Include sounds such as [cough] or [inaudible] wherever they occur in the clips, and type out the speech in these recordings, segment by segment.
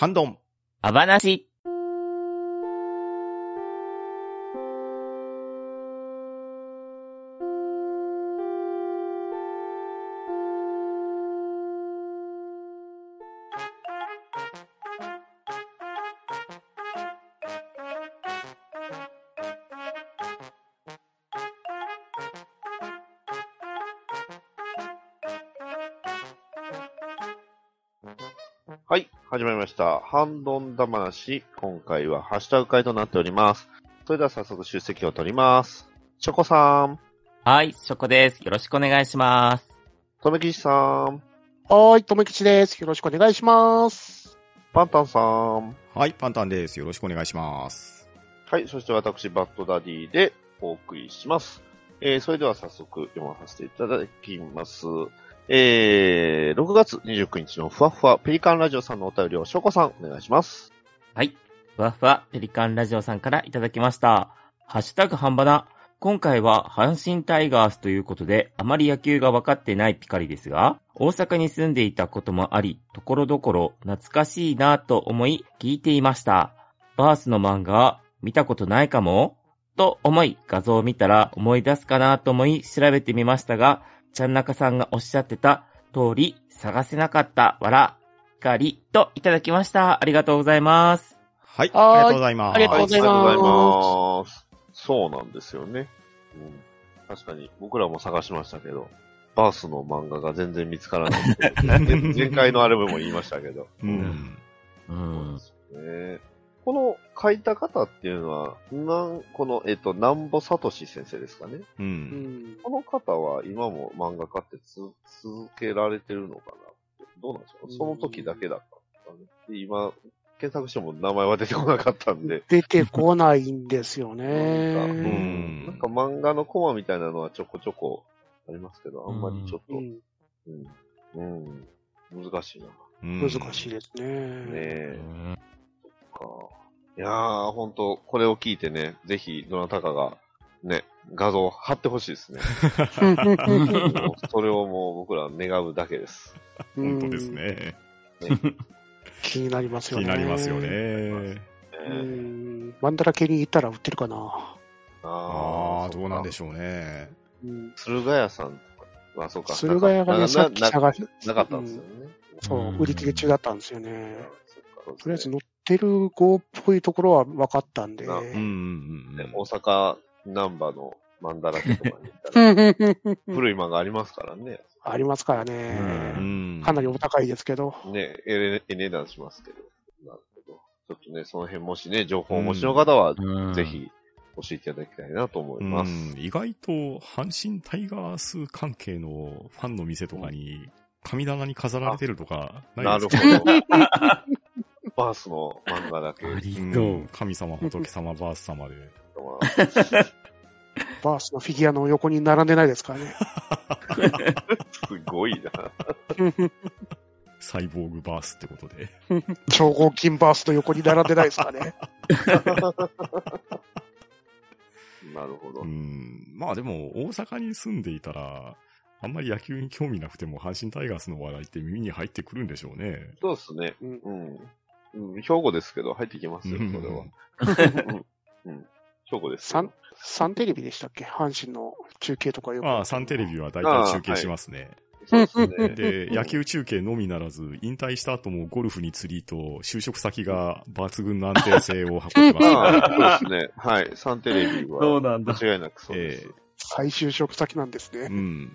ハンドン。あばなし。始まりました。ハンドンダ話。今回はハッシュタグ会となっております。それでは早速出席を取ります。チョコさん、はい、ショコです。よろしくお願いします。とめきちさん、はーい、とめきちです。よろしくお願いします。パンタンさん、はい、パンタンです。よろしくお願いします。はい、そして私、バッドダディでお送りします。えー、それでは早速読まさせていただきます。えー、6月29日のふわふわペリカンラジオさんのお便りをショコさん、お願いします。はい。ふわふわペリカンラジオさんからいただきました。ハッシュタグ半ばな。今回は阪神タイガースということで、あまり野球が分かってないピカリですが、大阪に住んでいたこともあり、ところどころ懐かしいなぁと思い聞いていました。バースの漫画、見たことないかも？と思い画像を見たら思い出すかなと思い調べてみましたが、ちゃんなかさんがおっしゃってた通り探せなかったわら、ピカリといただきました。ありがとうございます。はい、ありがとうございます。ありがとうございます。そうなんですよね。うん、確かに、僕らも探しましたけど、バースの漫画が全然見つからない。前 [laughs] 前回のあれも言いましたけど。うん。うん。ねこの書いた方っていうのは、なん、この、えっと、南保聡先生ですかね。う。うんん。この方は今も漫画家ってつ続けられてるのかなどうなんですか？うんその時だけだったんですかね。で今、検索しても名前は出てこなかったんで。出てこないんですようね。んなんか漫画のコマみたいなのはちょこちょこありますけど、あんまりちょっと、うんうん、うん、難しいな。うん難しいですねね。え、か。いやー、ほんと、これを聞いてね、ぜひ、どなたかが、ね、画像を貼ってほしいですね。[laughs] それをもう僕ら願うだけです。本当です。ね。気になります気よね。になりますよ。ね。うねん。マンダラ系に行ったら売ってるかな。ああ、どうなんでょしょうね。うん。駿河屋さんとか、あ、そうか。駿河屋がね、なさっきな探しなかったんですよね。そうう、ん売り切れ中だったんですよね。とりあえず乗ってる号っぽいところは分かったんで。なうんうんうんね大阪、のマンダラケとかに行ったら、あ [laughs] 古い漫画ありますからね。りますからうね。ん。かなりお高いですけど。ね、ええ値段しますけど。なるほど。ちょっとね、その辺もしね、情報をお持ちの方は、うんぜ。ひ教えていただきたいなと思います。うん意外と阪神タイガース関係のファンの店とかに神棚に飾られてるとかなないるですか？ほど。[laughs] バースの漫画だけ。ありうそうん神様、仏様、バース様で。[laughs] バースのフィギュアの横に並んでないですからね。すごいな。サイボーグバースってことで。超合金バースの横に並んでないですからね。なるほどう。ん。まあでも、大阪に住んでいたら、あんまり野球に興味なくても、阪神タイガースの話題って耳に入ってくるんでしょうね。そうですね。うんうん。うん、兵庫ですけど、入ってきますよ、それは。[laughs] うん。うん。兵庫ですサンよ。、サンテレビでしたっけ？阪神の中継とかよく。まあ、サンテレビは大体中継しますね。そうですね。で、野球中継のみならず、引退した後もゴルフに釣りと、就職先が抜群の安定性を誇ってます [laughs] ああ、そうですね。はい。サンテレビは、そうなんだ。間違いなくそうです。え再就職先なんですね。うん。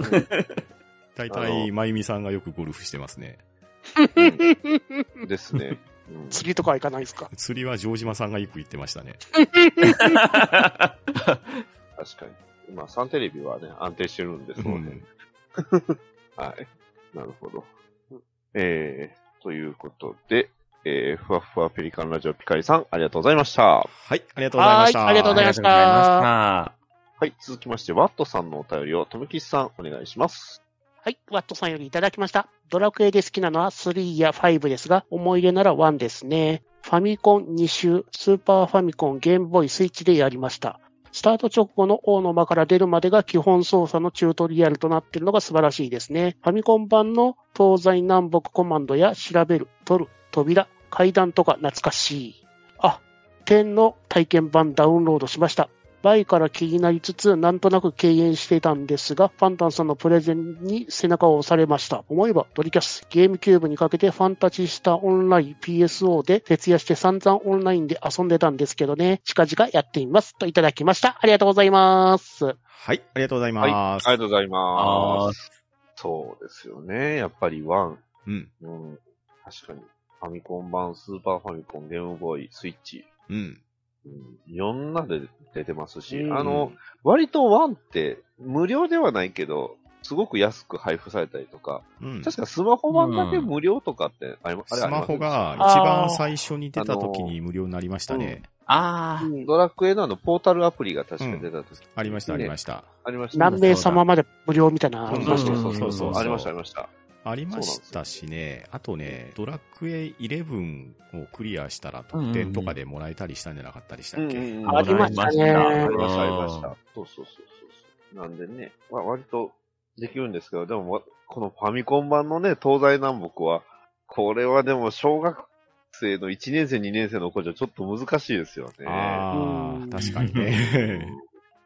大体、まゆみさんがよくゴルフしてますね。うんですね。うん釣りとかは行かないですか？釣りは城島さんがよく行ってましたね。確かに。まあ、サンテレビはね、安定してるんで、その辺。[laughs] はい。なるほど。えー、ということで、えー、ふわふわペリカンラジオピカリさん、ありがとうございました。はい、ありがとうございました。はいありがとうございましたはい、続きまして、ワットさんのお便りを、とめきちさん、お願いします。はい、ワットさんよりいただきました。ドラクエで好きなのは3や5ですが、思い入れなら1ですね。ファミコン2周、スーパーファミコン、ゲームボーイ、スイッチでやりました。スタート直後の王の間から出るまでが基本操作のチュートリアルとなっているのが素晴らしいですね。ファミコン版の東西南北コマンドや調べる、取る、扉、階段とか懐かしい。あ、10の体験版ダウンロードしました。前から気になりつつ、なんとなく敬遠していたんですが、パンタンさんのプレゼンに背中を押されました。思えば、ドリキャス、ゲームキューブにかけてファンタジースタオンライン PSO で徹夜して散々オンラインで遊んでたんですけどね、近々やってみます。といただきました。ありがとうございます。はい、ありがとうございはい。あます。りがとうございます。そうですよね。やっぱりワン。うん、うん。確かに。ファミコン版、スーパーファミコン、ゲームボーイ、スイッチ。うん。うん。いろんなで出てますし、うんあの、割とワンって無料ではないけど、すごく安く配布されたりとか、うん。確かスマホ版だけ無料とかってありま、あれスマホがあ一番最初に出た時に無料になりましたね。あー。りますうんドラクエのあの、ポータルアプリが確か出た時、ありました、あねりました。ありました何名様まで無料みたいなのあそうりましたよそうそうそうそうそうありました、ありました。ありましたしね、あとね、ドラクエ11をクリアしたら特典とかでもらえたりしたんじゃなかったりしたっけ、うんありましたねありました、ありました。そうそうそうそう。なんでね、まあ、割とできるんですけど、でもわ、このファミコン版のね、東西南北は、これはでも小学生の1年生、2年生の子じゃちょっと難しいですよね。ああ、うん確かにうんね。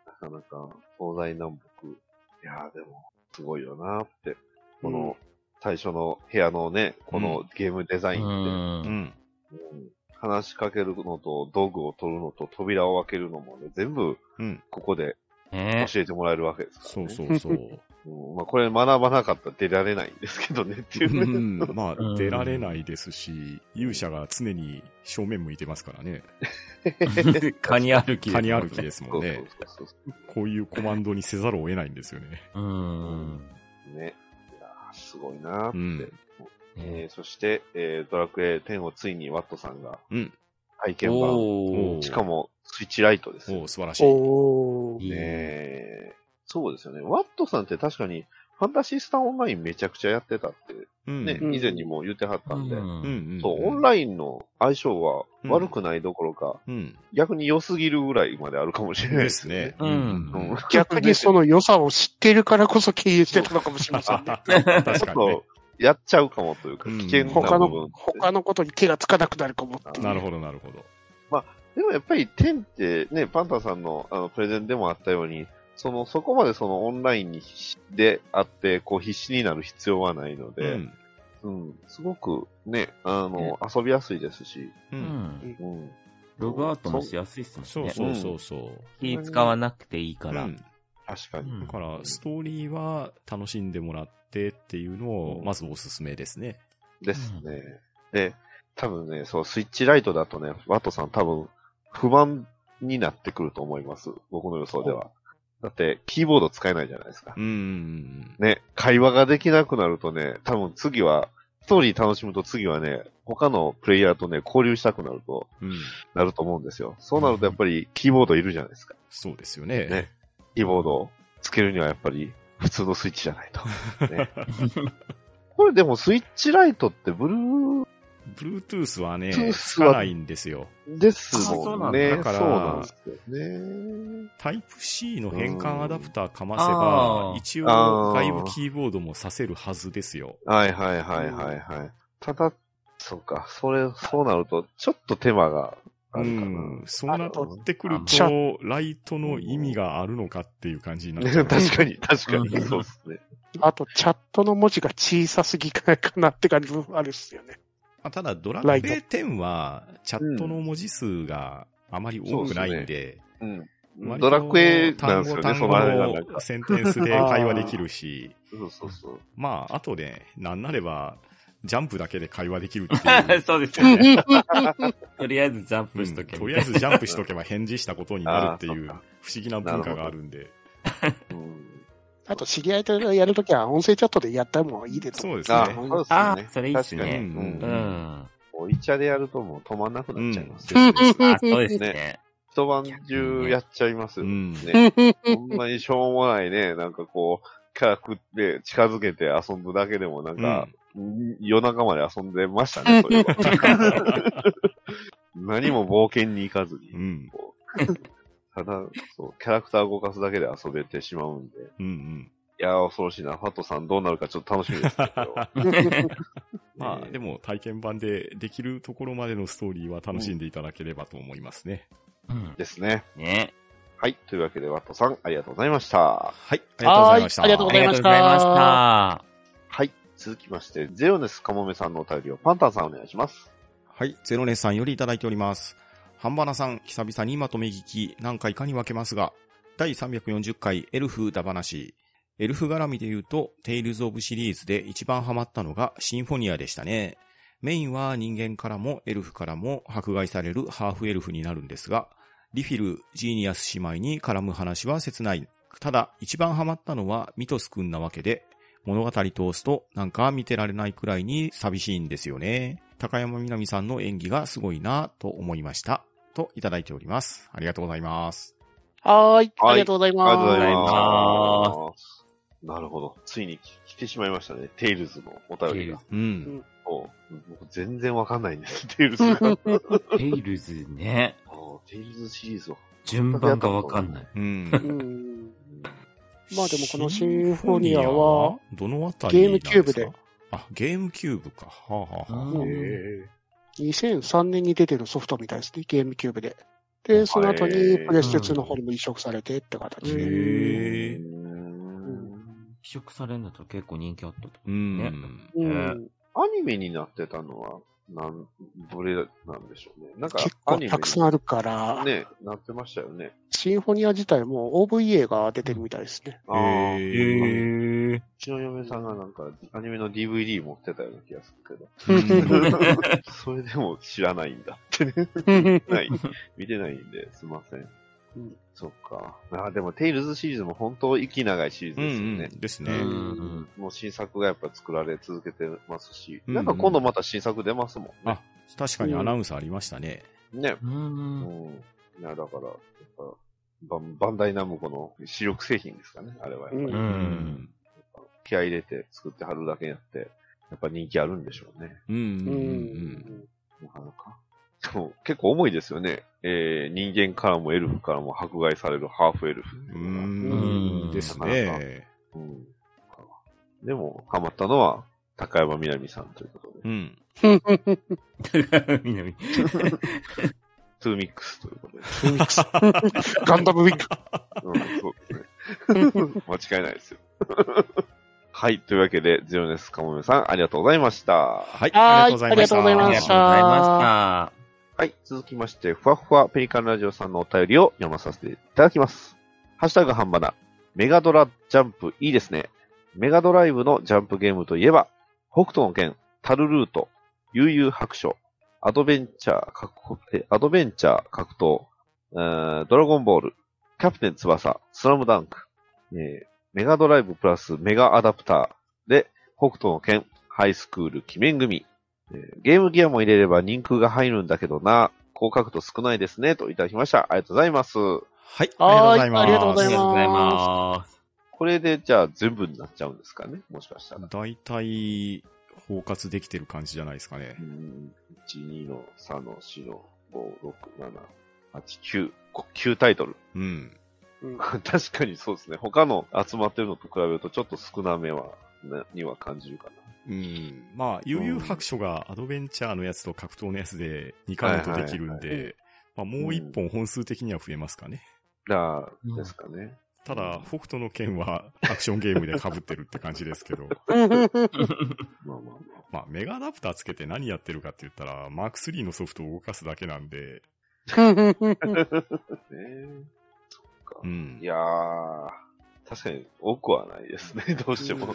なかなか、東西南北。いやーでも、すごいよなーって。この、最初の部屋のね、このゲームデザインって、うんう。ん。うん話しかけるのと、道具を取るのと、扉を開けるのもね、全部、うん。ここでね教えてもらえるわけですから、そうね。そうそう。うんまあ、これ学ばなかったら出られないんですけどねっていううね。ん、まあ、うん出られないですし、勇者が常に正面向いてますからね。[laughs] カニ歩き。カニ歩きですもんそうね。そうそうこういうコマンドにせざるを得ないんですよね。うん。ね。すごいなーって。うんえーそして、えードラクエ10をついにワットさんがうん。体験版。おーしかも、スイッチライトですよお。素晴らしい。おー。いいね。えーそうですよね。ワットさんって確かに、ファンタシースターオンラインめちゃくちゃやってたって、うん。ね、うん以前にも言ってはったんで。そう、オンラインの相性は悪くないどころか、うん。逆に良すぎるぐらいまであるかもしれないでですね [laughs] 逆にその良さを知っているからこそ経営してたのかもしれませんね。[laughs] 確ちょっかにねと。、やっちゃうかもというか、うん危険な他の部分って。、他のことに手がつかなくなるかも。なるほど、なるほど。でもやっぱり10ってね、パンタさんのあのプレゼンでもあったように、その、そこまでそのオンラインに必死であって、こう必死になる必要はないのうで、ん。うん、すごくね、あの、遊びやすいですし、う。うんん。うん。ログアウトもしやすいっすもんね。そうそうそうそう。気使わなくていいから。うん確かに。うんだから、ストーリーは楽しんでもらってっていうのを、うんまずおすすめですね。ですね。で、多分ね、そう、スイッチライトだとね、ワトさん多分、不満になってくると思います。僕の予想では。だって、キーボード使えないじゃないですかう。ん。ね、会話ができなくなるとね、多分次は、ストーリー楽しむと次はね、他のプレイヤーとね、交流したくなると、うん。なると思うんですよ。そうなるとやっぱり、キーボードいるじゃないですか。そうですよね。ねキーボードをつけるにはやっぱり、普通のスイッチじゃないと。ね、[laughs] これでもスイッチライトってブルー Bluetooth はね、つかないんですよ。ですあそうなんもんね。だだからね。タイプ C の変換アダプターかませあば、ー一応外部キーボードもさせるはずですよ。はいはいはいはいはい。ただ、そうか、それ、そうなると、ちょっと手間があう。ん。そうなってくるあと、ライトの意味があるのかっていう感じになっちゃう。[laughs] 確かに、確かに、うんそうですね。あと、チャットの文字が小さすぎかなって感じもあるっすよね。まあただ、ドラクエ10は、チャットの文字数があまり多くないんで、ドラクエなんですよね、単語そのセンテンスで会話できるし、そうそうそう。まあ、あとね、なんなれば、ジャンプだけで会話できるっていう。[laughs] そうですよね。[laughs] とりあえずジャンプしとけうんとりあえずジャンプしとけば返事したことになるっていう不思議な文化があるんで。[laughs] うん。あと、知り合いとやるときは音声チャットでやった方がいいですそうですあ、ね。そうですあね。それいいっすね確かにうんううん。ん。おい茶でやるともう止まんなくなっちゃいます。うんあ、そうですね。一晩中やっちゃいますよ。うんね。ほんまにしょうもないね、なんかこう、キャラクで近づけて遊ぶだけでもなんか、夜中まで遊んでましたね、それは。[laughs] 何も冒険に行かずに。うん。ただ、そう、キャラクター動かすだけで遊べてしまうんで。うんうん。いやー、恐ろしいな。ファットさんどうなるかちょっと楽しみですけど。[laughs] まあ、えーでも体験版でできるところまでのストーリーは楽しんでいただければと思いますね。うん。ですね。ね。はい。というわけで、ワットさん、ありがとうございました。はい、ありがとうございました。はいありがとうございました。はい。続きまして、ゼロネスカモメさんのお便りをパンタンさんお願いします。はい、ゼロネスさんよりいただいております。ハンバナさん、久々にまとめ聞き、何回かに分けますが、第340回エルフだ話。エルフ絡みで言うと、テイルズ・オブシリーズで一番ハマったのがシンフォニアでしたね。メインは人間からもエルフからも迫害されるハーフエルフになるんですが、リフィル、ジーニアス姉妹に絡む話は切ない。ただ、一番ハマったのはミトスくんなわけで、物語通すとなんか見てられないくらいに寂しいんですよね。高山みなみさんの演技がすごいなと思いました。といただいております。ありがとうございます。はーい。はいありがとうございありがとうごます。ざいまます。なるほど。ついに来てしまいましたね。テイルズのお便りが。うん。全然わかんないんです、[laughs] テイルズが。テイルズね。[laughs] おテイルズシリーズを。順番がわかんない。うん。うんまあでもこのシンフォニアは、どのあたりゲームキューブで。あ、ゲームキューブか。はあ、はあへ2003年に出てるソフトみたいですね、ゲームキューブで。で、その後にプレステ2の方にも移植されてって形へで。えー。うん移植されるんだったら結構人気あったと。うん。ねうん。アニメになってたのは、なん、どれなんでしょうね。なんか結、構アニメたくさんあるから、ね、なってましたよね。シンフォニア自体も OVA が出てるみたいですね。ああ、うへーへちの嫁さんがなんか、アニメの DVD 持ってたような気がするうんけど。[laughs] それでも知らないんだってね。[laughs] ない。見てないんで、すいません。うんそっか。あでも、テイルズシリーズも本当息長いシリーズうんですよね。うん。ですうね。ん。もう新作がやっぱ作られ続けてますし、うんなんか今度また新作出ますもんね。あ、確かにアナウンスありましたね。ね。う。うんん。いや、だから、やっぱバンバンダイナムコの主力製品ですかね、あれはやっぱり。ううん。気合い入れて作ってはるだけやって、やっぱ人気あるんでしょうね。うん。うん。ううん。ん。なかなか。でも結構重いですよね。えー、人間からもエルフからも迫害されるハーフエルフういうのが。ん。ですね。うんでも、ハマったのは、高山みなみさんということで、うん。南。トゥーミックスということで。[laughs] ガンダムウィング。うん、そうですね。間違いないですよ。はい。というわけで、ゼロネスカモメさん、ありがとうございました。はい。はいありがとうございました。ありがとうございましありがとうございました。はい。続きまして、ふわふわペリカンラジオさんのお便りを読まさせていただきます。ハッシュタグ半ばな。メガドラジャンプいいですね。メガドライブのジャンプゲームといえば、北斗の剣、タルルート、悠々白書、アドベンチャー格アドベンチャー格闘、ドラゴンボール、キャプテン翼、スラムダンク、えーメガドライブプラスメガアダプターで、北斗の剣、ハイスクール、鬼面組、ゲームギアも入れれば人空が入るんだけどな、高角度少ないですね、といただきました。ありがとうございます。はい。はいありがとうございます。ありがとうございますありがとうございます。これで、じゃあ全部になっちゃうんですかねもしかしたら。大体、包括できてる感じじゃないですかねう。ん。1、2の3の4の5、6、7、8、9、9タイトル。うん。うん [laughs] 確かにそうですね。他の集まってるのと比べるとちょっと少なめは、なには感じるかな。うん。まあ、悠々白書がアドベンチャーのやつと格闘のやつで2カウントできるんはいで、まあ、もう1本本数的には増えますかね。だですかね。ただ、北斗の剣はアクションゲームで被ってるって感じですけど、[laughs] まあまあままあ、メガアダプターつけて何やってるかって言ったら、マーク3のソフトを動かすだけなんで、あ。[laughs] ねえそっかう。んい。やー、確かに多くはないですね。どうしても。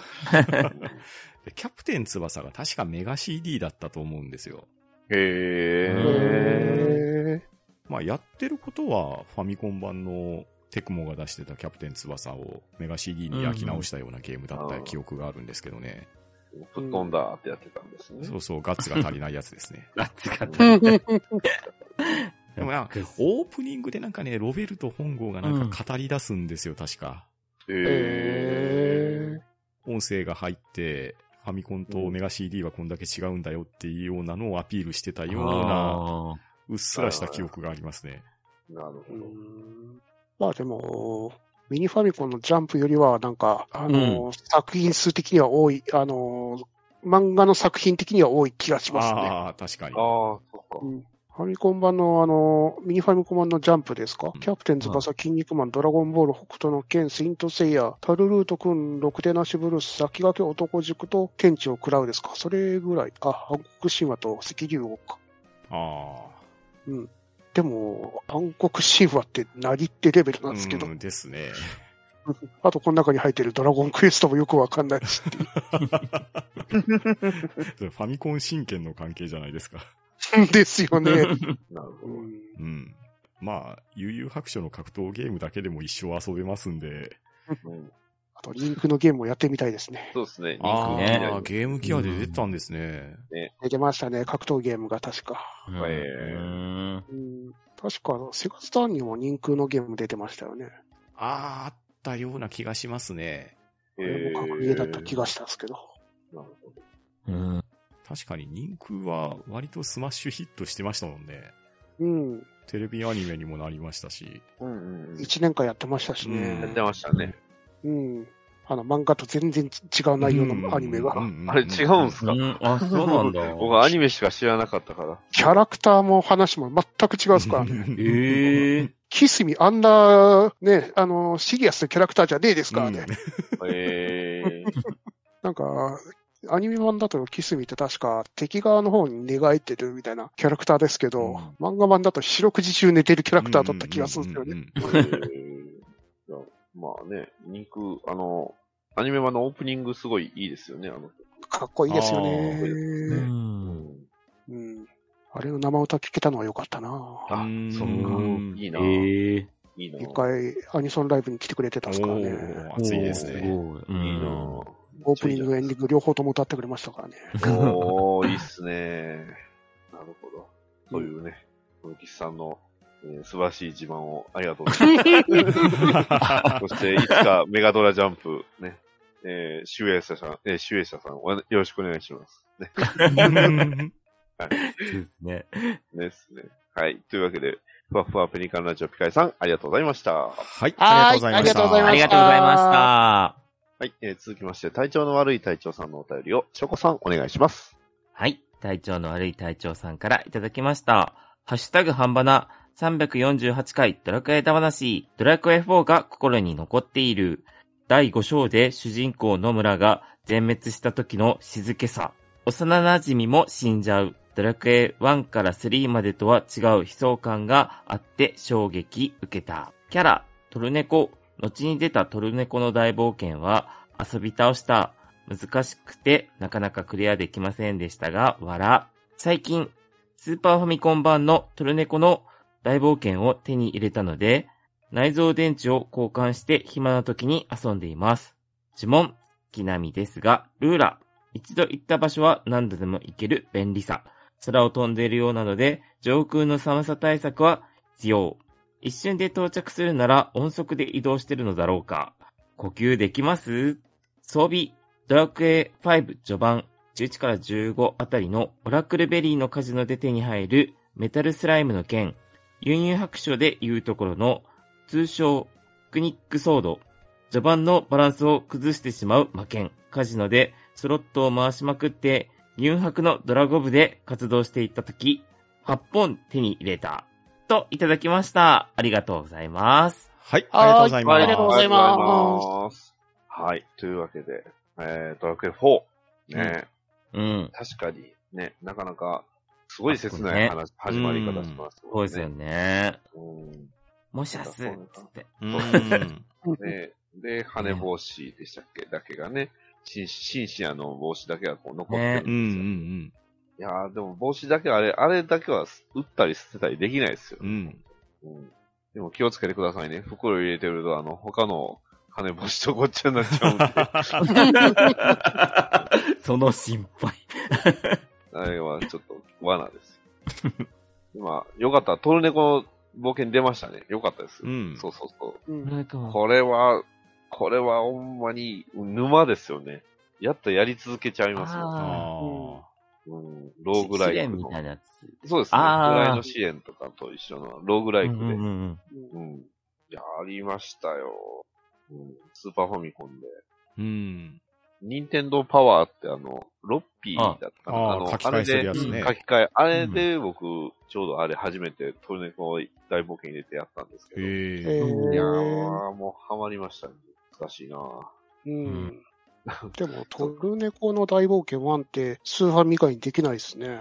でキャプテン翼が確かメガ CD だったと思うんですよ。へー。へまあ、やってることは、ファミコン版のテクモが出してたキャプテン翼をメガ CD に焼き直したようなゲームだった記憶があるんですけどね。吹っ飛んだってやってたんですね。そうそう、ガッツが足りないやつですね。[laughs] ラッツがーでもな、オープニングでなんかね、ロベルト本郷がなんか語り出すんですよ、確か。へ音声が入って、ファミコンとメガ CD はこんだけ違うんだよっていうようなのをアピールしてたような、あうっすらした記憶がありますね。ー。なるほど。まあでも、ミニファミコンのジャンプよりは、なんか、あの、作品数的には多い、あの、漫画の作品的には多い気がしますね。ああ、確かにああ、。そっか。うんファミコン版のあの、ミニファミコン版のジャンプですか、うんキャプテン翼、筋肉マン、ドラゴンボール、北斗の剣、スイントセイヤ、タルルートくん、ロクテナシブルース、先駆け男塾と天地を食らうですか？それぐらい。あ、暗黒神話と赤竜王か。あでも、暗黒神話って何ってレベルあ。なんですけど、うんですね。[laughs] あとこの中に入ってるドラゴンクエストもよくわかんないしっていう。[laughs] ファミコン真剣の関係じゃないですか。[laughs] ですよね。[laughs] なるほうど。んうん。まあ、悠々白書の格闘ゲームだけでも一生遊べますんで。うんあと、リンクのゲームもやってみたいですね。そうですね。あねあ、ゲームギアで出てたんですね。出ましたね、格闘ゲームが確か。うんえ確か、セガスターンにも人空のゲーム出てましたよね。ああ、あったような気がしますね。これも格ゲーだった気がしたんですけど。なるほど。うん確かに人空は割とスマッシュヒットしてましたもんね。うん。テレビアニメにもなりましたし。うんうんうん。一年間やってましたしうんねやって。ましたね。うん。あの、漫画と全然違う内容のアニメが。うんあれ違うんすか？うんあ、そうなんだ。[laughs] 僕アニメしか知らなかったから。キャラクターも話も全く違うっすからね。ええキスミ、あんな、ね、あの、シリアスなキャラクターじゃねえですからね。えー、なんか、アニメ版だとキスミって確か敵側の方に寝返ってるみたいなキャラクターですけど、漫画版だと四六時中寝てるキャラクターだった気がするんですよね。まあね、肉、あの、アニメ版のオープニングすごいいいですよね、あの。かっこいいですよね。んうん。あれの生歌聞けたのは良かったなあうん、そっかうん。いいな、ええいいな一回アニソンライブに来てくれてたんですからね。熱いですね。すごい。ういいなんオープニング、エンディング両方とも歌ってくれましたからね。おー、いいっすね。[laughs] なるほど。そういうね、小木さんの、えー素晴らしい自慢をありがとうございます。[laughs] そして、いつかメガドラジャンプ、ね、えー、集英社さん、えー、集英社さん、およろしくお願いします。ね。[laughs] そうですね。ですね。はい。というわけで、ふわふわペリカンラジオピカイさん、ありがとうございました。ははい、ありがとうございました。ありがとうございましたありがとうございました。はい。えー続きまして、体調の悪い隊長さんのお便りを、チョコさん、お願いします。はい。体調の悪い隊長さんからいただきました。ハッシュタグ半ばな348回ドラクエダ話、ドラクエ4が心に残っている。第5章で主人公野村が全滅した時の静けさ。幼馴染も死んじゃう。ドラクエ1から3までとは違う悲壮感があって衝撃受けた。キャラ、トルネコ。後に出たトルネコの大冒険は遊び倒した。難しくてなかなかクリアできませんでしたが、わら。最近、スーパーファミコン版のトルネコの大冒険を手に入れたので、内蔵電池を交換して暇な時に遊んでいます。呪文、木並みですが、ルーラ。一度行った場所は何度でも行ける便利さ。空を飛んでいるようなので、上空の寒さ対策は必要。一瞬で到着するなら音速で移動してるのだろうか。呼吸できます？装備、ドラクエ5序盤。11から15あたりのオラクルベリーのカジノで手に入るメタルスライムの剣、ユンユン白書で言うところの通称クニックソード、序盤のバランスを崩してしまう魔剣、カジノでスロットを回しまくってユン白のドラゴブで活動していったとき、8本手に入れた。といただきました。ありがとうございます。はい、ありがとうございます。ありがとうございます。はい。というわけで、えー、ドラクエ4。ね、うん。確かに、ね、なかなか、すごい切ない話、始まり方しますそうですよね。うんもしゃす、つって。うん。[laughs] ね、で、羽帽子でしたっけ？だけがね、シンシアの帽子だけがこう残ってるんですよ。うんうんいやーでも帽子だけはあれ、あれだけは打ったり捨てたりできないですようん。うね。ん。うんでも気をつけてくださいね。袋入れてると、あの、他の羽帽子とごっちゃになっちゃうんで、[laughs] その心配。あれはちょっと罠です。[laughs] 今、よかった。トルネコの冒険出ましたね。よかったです。うんそうそうそう。うんこれは、これはほんまに沼ですよね。やっとやり続けちゃいますよ。あうん、ローグライ試練クの。みたいなやつ。そうですね。あーフライの試練とかと一緒のローグライクで。うんうんうんうん。やりましたよ。うん。スーパーファミコンで。ーうん。ニンテンドーパワーってあの、ロッピーだったかな。ああ書き換えするやつねあれで書き換え。あれで僕、ちょうどあれ初めてトルネコ大冒険入れてやったんですけど。いへええ。ーやー、もうハマりましたね。難しいなうん。[laughs] でも、トルネコの大冒険1って、スーファミ以外にできないですね。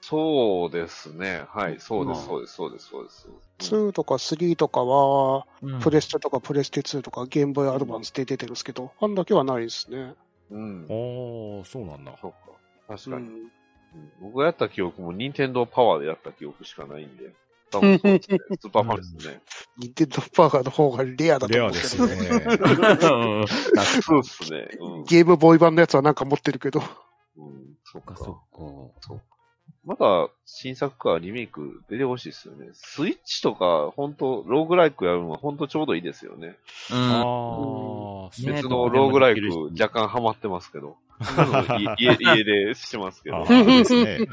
そうですね。はい、そうです、うんそうです、そうです、そうです。2とか3とかは、うんプレステとかプレステ2とかゲームボーイアドバンスで出てるんですけど、あんだけはないですね。うん。ああ、そうなんだ。そうか。確かに。うん。うん僕がやった記憶も、任天堂パワーでやった記憶しかないんで。多分。[laughs] スーパーファミですね。ニンテンドーパワーの方がレアだとレアですね。う [laughs] んそうですね。うん。ゲームボーイ版のやつはなんか持ってるけど。うん、そっそっか、か。そっか。まだ新作かリメイク出てほしいですよね。スイッチとか、本当ローグライクやるのは本当ちょうどいいですよね。うん。ああ、ね別のローグライク若干ハマってますけど。い [laughs] 家家でしてますけど。ああですね。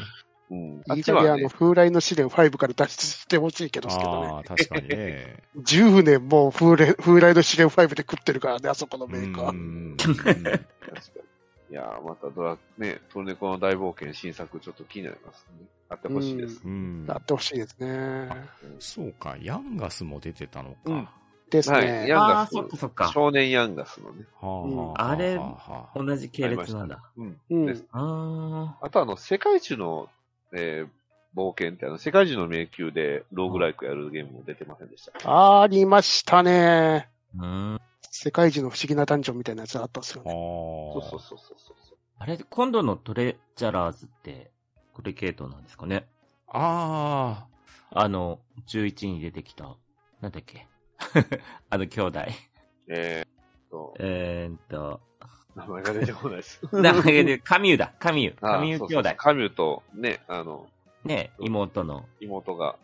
うん。あっいい加減あの、風来の試練5から脱出してほしいけど、けどね。ああ、確かにね。10年もう風来風来の試練5で食ってるからね、あそこのメーカー。うん確かに。いやーまたドラ、ね、トルネコの大冒険新作ちょっと気になりますね。あってほしいです。うんなってほしいですね。そうか、ヤンガスも出てたのうんか。ですはいね。ヤンガスああ、そっかそっか。少年ヤンガスのね。はああれはあはあ同じ系列なんだ。うん。うんですああとあの、世界一の、えー冒険ってあの、世界一の迷宮でローグライクやるゲームも出てませんでした。ありましたね。あ。うん。世界中の不思議なダンジョンみたいなやつあったんですよあね。そうそうあ。そうそうそう。あれ、今度のトレジャラーズって、これ系統なんですかねああの、11に出てきた、なんだっけ [laughs] あの兄弟。えーっと、えーっと、名前が出てこないです。[laughs] 名前で、カミューだ、カミュー。あカミュー兄弟そうそうそう。カミューと、ね、あの、ね、妹の。妹が、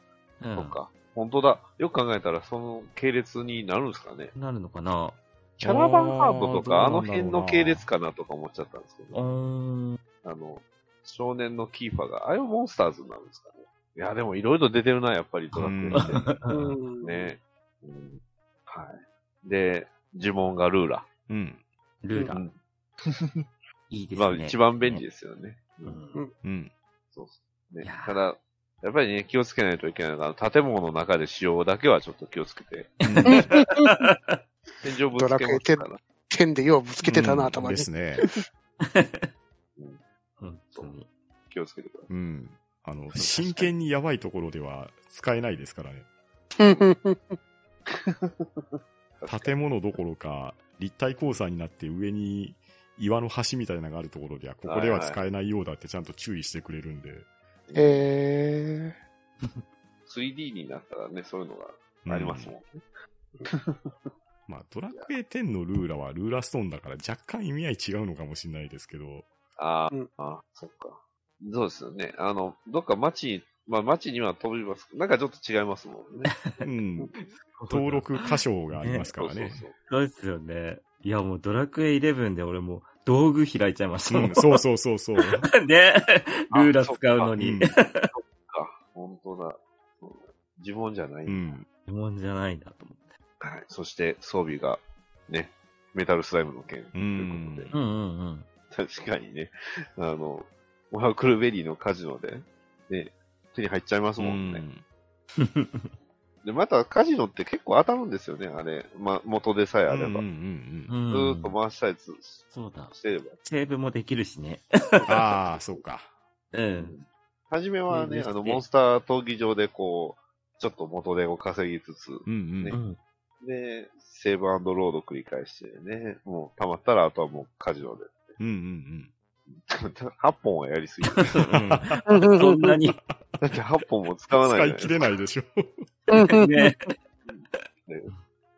うん。そっか。本当だ。よく考えたら、その系列になるんですかね。なるのかなキャラバンハードとか、あの辺の系列かなとか思っちゃったんですけうど。あの、少年のキーパーが、あれはモンスターズなんですかね。いや、でもいろいろ出てるな、やっぱりドラクエって。うん。ね。うん。はい。で、呪文がルーラ。うん。ルーラー。うんいいですね。まあ、一番便利ですよね。ううんん。うん。そうそう。ねただ、やっぱりね、気をつけないといけないのが、建物の中で使用だけはちょっと気をつけて。天井ぶつけますから。剣でようぶつけてたな、頭に。ですね。本当に。気をつけてくださうん。あの、真剣にやばいところでは使えないですからね。い。[laughs] 建物どころか、立体交差になって上に岩の橋みたいなのがあるところでは、ここでは使えないようだってちゃんと注意してくれるんで。え 3D になったらね、そういうのがありますもんね。まあ、ドラクエ10のルーラはルーラストーンだから若干意味合い違うのかもしれないですけど。ああ、うんあそっか。そうですよね。あの、どっか街、まあ街には飛びます。なんかちょっと違いますもんね。うん。登録箇所がありますからね。そうそうそうですよね。いや、もうドラクエ11で俺もう道具開いちゃいましたもん。うん、そうそうそうそう。[laughs] ね。ルーラ使うのうにん。。そうか。本当だ。呪文じゃない。うん。疑問じゃないんだと思って。はい。そして装備が、ね、メタルスライムの剣とうんいうことで。うんうんうん。確かにね、あの、モハクルベリーのカジノで、ね、手に入っちゃいますもんね。[laughs] で、またカジノって結構当たるんですよね、あれ。ま、元でさえあれば。うんうんうんうん。ずーっと回したやつそうだ。してれば。セーブもできるしね。[laughs] ああ、そうか。うん。はじめはね、ね。あの、モンスター闘技場でこう、ちょっと元手を稼ぎつつ、うんうん。ね。うん。で、セーブロード繰り返してね、もう溜まったらあとはもうカジノで。うんうん [laughs] 8本はやりすぎる。ー。そん。なに。だって8本も使うん。わない使い切れないでしょ。ね。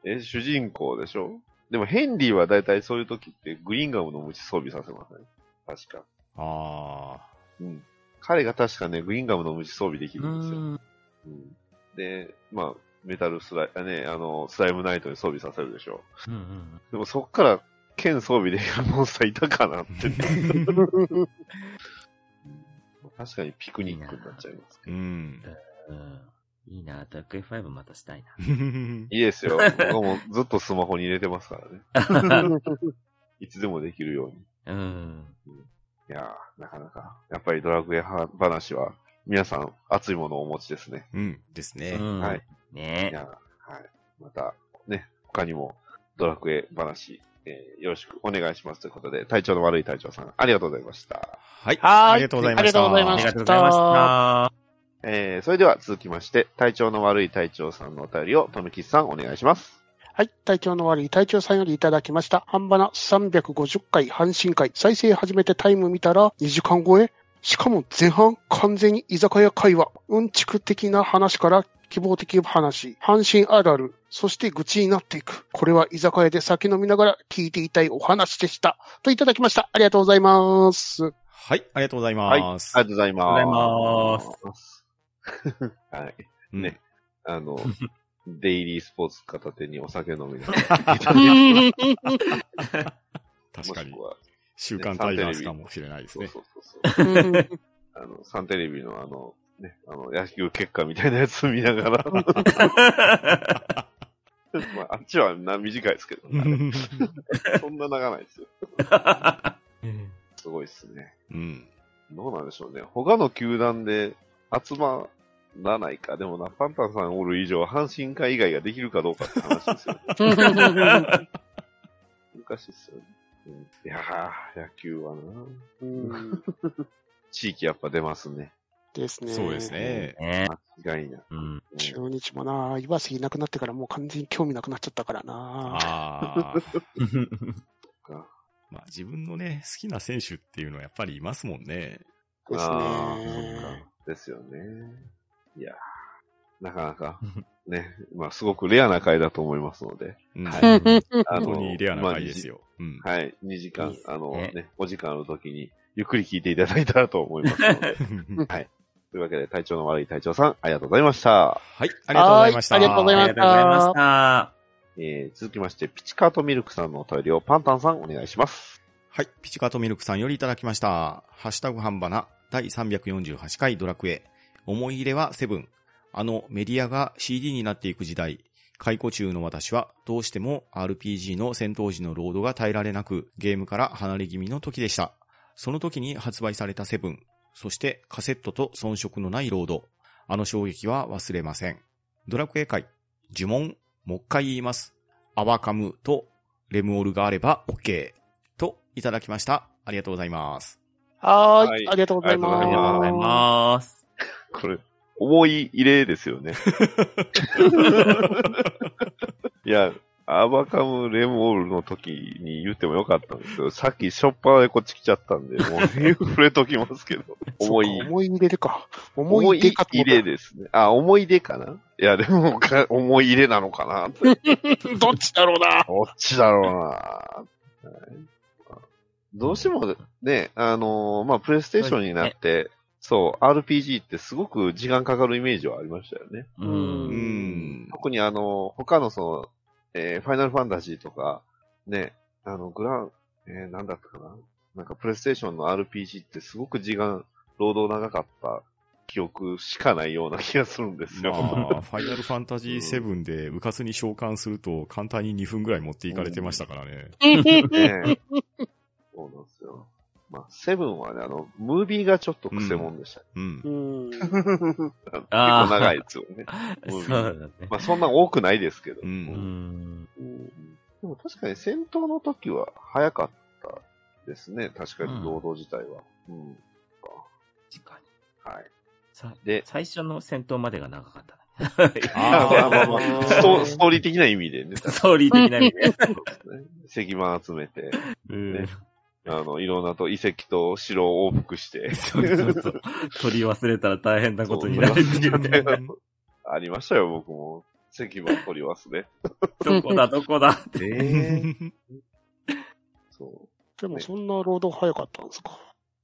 え、主人公でしょ？でもヘンリーはだいたいそういう時ってグリーンガムの無知装備させますね。確か。ああ。うん。彼が確かね、グリーンガムの無知装備できうるんですよ。ん。うん、で、まあ、メタルスライ、あね、あの、スライムナイトに装備させるでしょうんうん。でもそっから、剣装備できるモンスターいたかなって。う [laughs] ん確かにピクニックになっちゃいますけど。うん。うん。いいな、ドラクエ5またしたい [laughs] いいですよ。僕もずっとスマホに入れてますからね。な。[laughs] いつでもできるように。うん。いいやーなかなか、やっぱりドラクエ話は、皆さん熱いものをお持ちですね。うん。ですね。うんはい。いねやーはい。また、ね、他にもドラクエ話、えーよろしくお願いしますということで、体調の悪い隊長さん、ありがとうございました。はい。はいありがとうございました。ありがとうございありましたがとうございました。えー、それでは続きまして、体調の悪い隊長さんのお便りを、とめきさんお願いします。はい。体調の悪い隊長さんよりいただきました。半ばな350回阪神会。再生始めてタイム見たら2時間超えしかも前半完全に居酒屋会話。うんちく的な話から希望的話。阪神あるある。そして愚痴になっていく。これは居酒屋で酒飲みながら聞いていたいお話でした。といただきました。ありがとうございます。はい。ありがとうございはい。あります。がとうございます。ありがとうございます。はい。うんねあの、[laughs] デイリースポーツ片手にお酒飲みながら確かに週刊タイガースかもしれないですね。そうそうそうそう。[laughs] あの、サンテレビのあの、ね、あの、野球結果みたいなやつ見ながら、[laughs] まあ、あっちはな短いですけど、ね、そんな長ないですよ。[laughs] すごいっすね。うん。どうなんでしょうね。他の球団で集まらないか。でもな、パンタンさんおる以上、阪神会以外ができるかどうかって話ですよね。[laughs] 難しいっすよね。うん、いやー、野球はな。うん地域やっぱ出ますね。ですね。そうです。ね。ね間違いなく。うん。うん中日もな、岩瀬いなくなってからもう完全に興味なくなっちゃったからな。あ [laughs] あ。かまあ自分のね、好きな選手っていうのはやっぱりいますもんね。ですね。ですよね。いやーなかなか、ね、まあすごくレアな回だと思いますので、うんはい本 [laughs] あの当にレアな回ですよ。うん。はい、2時間あのね、お時間の時に、ゆっくり聞いていただいたらと思いますので。[laughs] というわけで、体調の悪い隊長さん、ありがとうございました。はい、ありがとうございました。はいありがとうございまありがとうございました。えー、続きまして、ピチカートミルクさんのお便りをパンタンさんお願いします。はい。ピチカートミルクさんよりいただきました。ハッシュタグ半ばな第348回ドラクエ。思い入れはセブン。あのメディアが CD になっていく時代。解雇中の私はどうしても RPG の戦闘時のロードが耐えられなくゲームから離れ気味の時でした。その時に発売されたセブン。そしてカセットと遜色のないロード。あの衝撃は忘れません。ドラクエ界。呪文。もう一回言います。アワカムとレムオルがあれば OK。といただきました。ありがとうございます。はいい。ありがとうございます。あありがとうございます。これ、思い入れですよね。[laughs] いや、アバカムレモールの時に言ってもよかったんですけど、さっきショッパーでこっち来ちゃったんで、[laughs] もう触れときますけど、思い思い入れるか。思思い入ったれですね。あ、思い出かな？いや、でも、[laughs] か思い入れなのかな？[laughs] どっちだろうな。どっちだろうなはいどうしてもね、あのーまあ、プレイステーションになって、そう、RPG ってすごく時間かかるイメージはありましたよね。う。うんん。特にあの、他のその、えーファイナルファンタジーとか、ね、あの、グラン、えーなんだったかな？なんかプレイステーションの RPG ってすごく時間、労働長かった記憶しかないような気がするんですよ。まあ、ファイナルファンタジー7で、うかつに召喚すると、簡単に2分ぐらい持っていかれてましたからね。ねセブンはね、あの、ムービーがちょっと癖もんでした。うんう。ん。[laughs] 結構長いですよね。そうだね。まあ、そんな多くないですけど。う。うんん。うんでも確かに戦闘の時は早かったですね。確かに労働自体は。うん。確かに。はい。さで、最初の戦闘までが長かったね。あー [laughs] まあまあまあストストーリー的な意味でね。ストーリー的な意味で。そうですね石板集めて、うんねあの、いろんなと遺跡と城を往復して、[laughs] そうそうそう。取り忘れたら大変なことになるっていうね。[laughs] ありましたよ、僕も。石板取り忘れ。[laughs] どこだ、どこだ？って。ええそでもそんな労働早かったんですか？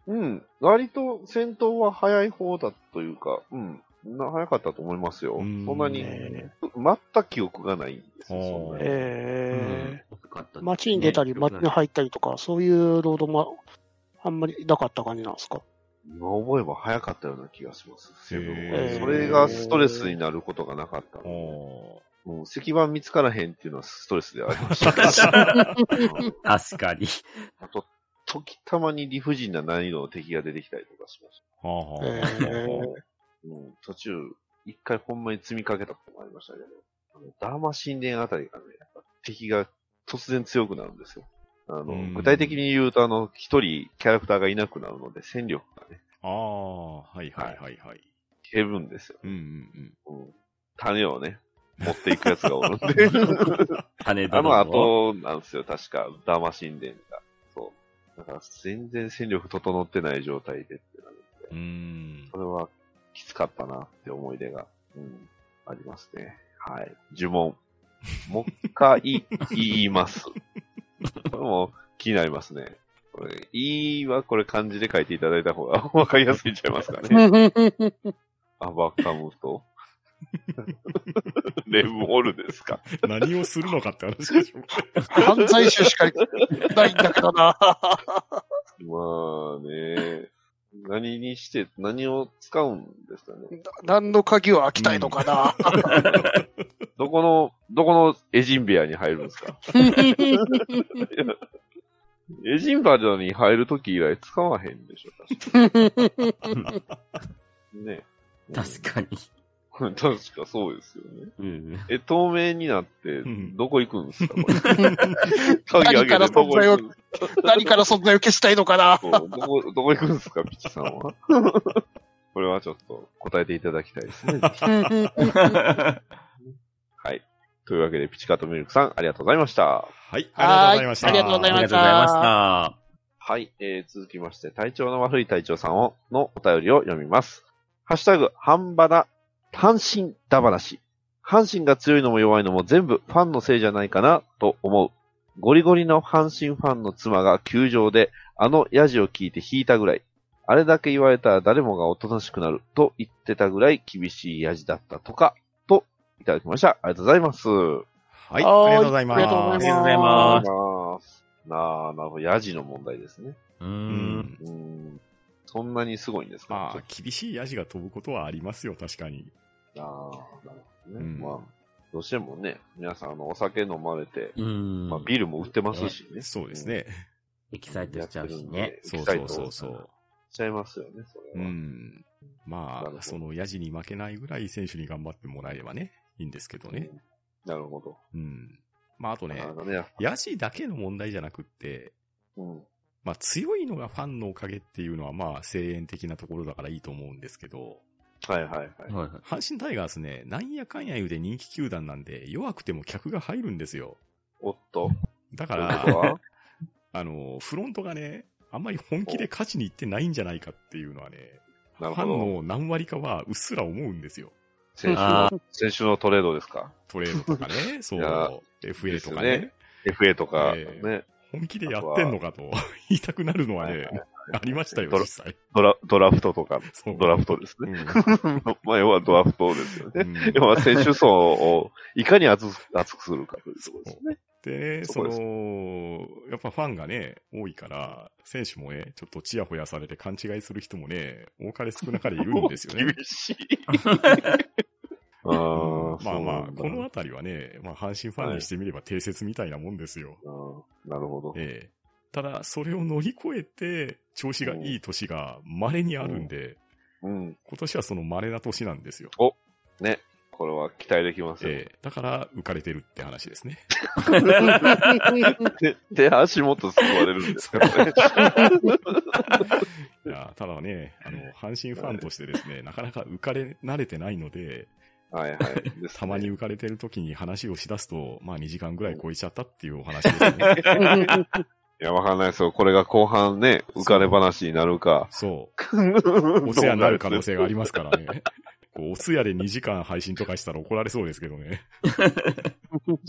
う。うん。割と戦闘は早い方だというか、うん。な早かったと思いますよ。そうんんなに、え全く記憶がないんですよ。え遅かったー、街に出たり、街に入ったりとか、そういう労働もあんまりなかった感じなんですか？今思えば早かったような気がします。セブンはへーそれがストレスになることがなかったので。おもう石板見つからへんっていうのはストレスでありました。う [laughs] ん確かに。あと、時たまに理不尽な難易度の敵が出てきたりとかしましはあはあえーた。うん、途中、一回ほんまに積みかけたこともありましたけど、あのダーマ神殿あたりがね、やっぱ敵が突然強くなるんですよ。あのうん、具体的に言うと、あの、一人キャラクターがいなくなるので、戦力がね、ああ、はいはいはいはい。減るんですよ。うんうんうん。うん。種をね、持っていくやつがおるんで。[laughs] 羽あの後後なんですよ、確か、ダーマ神殿が。そう。だから全然戦力整ってない状態でってなるんで、うーん。それはきつかったなって思い出が、うん、ありますね。はい。呪文。もう一回 [laughs] 言います。これも気になりますね。これ、いいはこれ漢字で書いていただいた方がわかりやすいんちゃいますかね。[laughs] アバカムと、[laughs] レムオルですか。何をするのかって話でしょ。犯罪集しかないんだけどな。まあね、何にして、何を使うん。何の鍵を開きたいのかな。[laughs] どこの、どこのエジンベアに入るんですか？[laughs] エジンバーに入るとき以来使わへんでしょ、確か [laughs] ね。確かに。に。確かそうですよね。うん。え、透明になってん、どこ行くんですか、これ。鍵開けてどこ行くん何から存在を消したいのかな。どこ、どこ行くんですか、ピチさんは？これはちょっと答えていただきたいですね。はい。というわけで、ピチカートミルクさん、ありがとうございました。はい、ありがとうございました。ありがとうございました。はい、えー、続きまして、体調の悪い隊長さんをのお便りを読みます。ハッシュタグ、半ばだ、阪神だ話。阪神が強いのも弱いのも全部ファンのせいじゃないかなと思う。ゴリゴリの阪神ファンの妻が球場であのヤジを聞いて引いたぐらい。あれだけ言われたら誰もがおとなしくなると言ってたぐらい厳しいヤジだったとか、といただきました。ありがとうございます。はい、ありはいがとうございます。ありがとうございますありがとうございます。なあ、なるほど。ヤジの問題ですね。う。うんん。うーん。そんなにすごいんですかまあ、厳しいヤジが飛ぶことはありますよ、確かに。ああ、なるほどね。うんまあ、どうしてもね、皆さん、あの、お酒飲まれて、うん。まあ、ビールも売ってますしね。そうですね。エキサイトしちゃうしね。やってそうるんでそうそうそう。。しちゃいますよね、それうは。ん。まあ、そのヤジに負けないぐらい選手に頑張ってもらえればね、いいんですけどね。なるほど。うん。まあ、あとね。ヤジだけの問題じゃなくって、うん。まあ、強いのがファンのおかげっていうのは、まあ、声援的なところだからいいと思うんですけど、はいはいはい。はいはい。阪神タイガースね、なんやかんや言うで人気球団なんで、弱くても客が入るんですよ。おっと。だから、は？[laughs] あの、フロントがね、あんまり本気で勝ちに行ってないんじゃないかっていうのはね、ファン。の何割かはうっすら思うんですよ。先週あの、先週のトレードですか？トレードとかね、[laughs] そう、FA とかですね、?FA とか、えね、本気でやってんのかと言いたくなるのはねありましたよ、ドラ実際。ドラ、ドラフトとか、そうドラフトですね。うん [laughs] まあ、要はドラフトですよね。うん要は選手層をいかに厚く厚くするかというところですね。でね、その、やっぱファンがね、多いから、選手もね、ちょっとチヤホヤされて勘違いする人もね、多かれ少なかれいるんですよね。[laughs] 厳しい。[laughs] ああ、まあまあ、このあたりはね、まあ阪神ファンにしてみれば定説みたいなもんですよ。あーなるほど。ええ。ただ、それを乗り越えて、調子がいい年が稀にあるんで、うん。今年はその稀な年なんですよ。ね。これは期待できますよ。ええ。だから、浮かれてるって話ですね。で、で、足元救われるんですからね。[laughs] いや、ただね、あの、阪神ファンとしてですね、なかなか浮かれ慣れてないので、はいはい。ですねたまに浮かれてる時に話をしだすと、まあ2時間ぐらい超えちゃったっていうお話ですね。[laughs] いや、わかんないですよ。これが後半ね、浮かれ話になるか。そう。おお通夜になる可能性がありますからね。こうお通夜で2時間配信とかしたら怒られそうですけどね。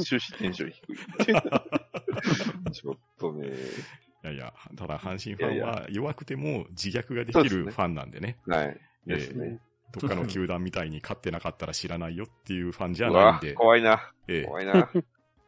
終始テンション低い。ちょっとね。いやいや、ただ阪神ファンいやいは弱くても自虐ができるファンなんでね。はい。ですね。どっかの球団みたいに勝ってなかったら知らないよっていうファンじゃないんで。怖いな。ええ怖いな。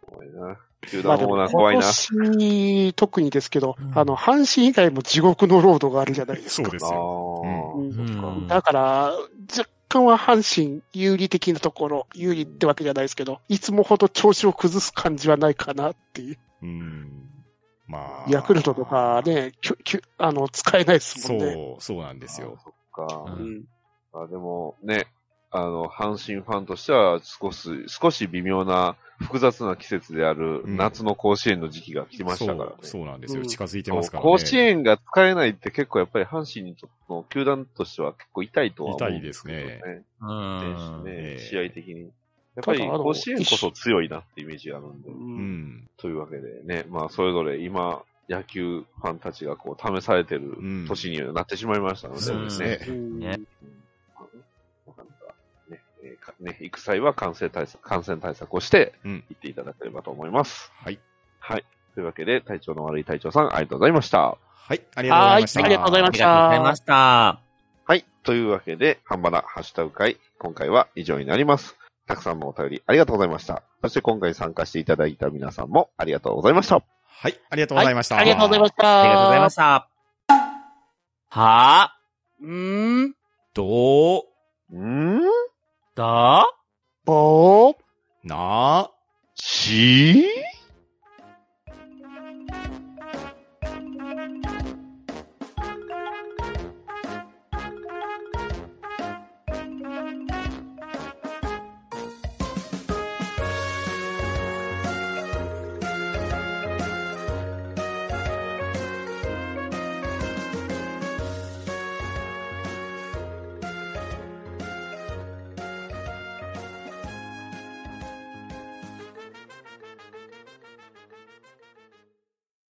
怖いな。[laughs] 球団もー怖いな。今年、特にですけど、うんあの、阪神以外も地獄のロードがあるじゃないですか。そうですあよ。うんだから、若干は阪神有利的なところ、有利ってわけじゃないですけど、いつもほど調子を崩す感じはないかなっていう。うん。まあ。ヤクルトとかね、きゅきゅあの、使えないですもんね。そう、そうなんですよ。あそっか。ううん。あでもね、あの、阪神ファンとしては少し、少し微妙な、複雑な季節であるうん夏の甲子園の時期が来ましたからね。そう、そうなんですよ。うん近づいてますからね。甲子園が使えないって結構やっぱり阪神の球団としては結構痛いとは思うんですけど痛いですね。うん。ねええ試合的に。やっぱり甲子園こそ強いなってイメージがあるんで。ううんん。というわけでね、まあそれぞれ今、野球ファンたちがこう試されてるうん年になってしまいましたので、そうですね。うんねね、行く際は感染対策、感染対策をしてうん。行っていただければと思います。はい。はい。というわけで、体調の悪い隊長さん、ありがとうございました。はい。ありがとうございました。はいありがとうございまありがとうございました。はい。というわけで、ハンバナハッシュタグ会、今回は以上になります。たくさんのお便りありがとうございました。そして今回参加していただいた皆さんもありがとうございました。はい。ありがとうございました。ありがとうございました。ありがとうございました。はうーん、どう、んーだ。ぼー、な、し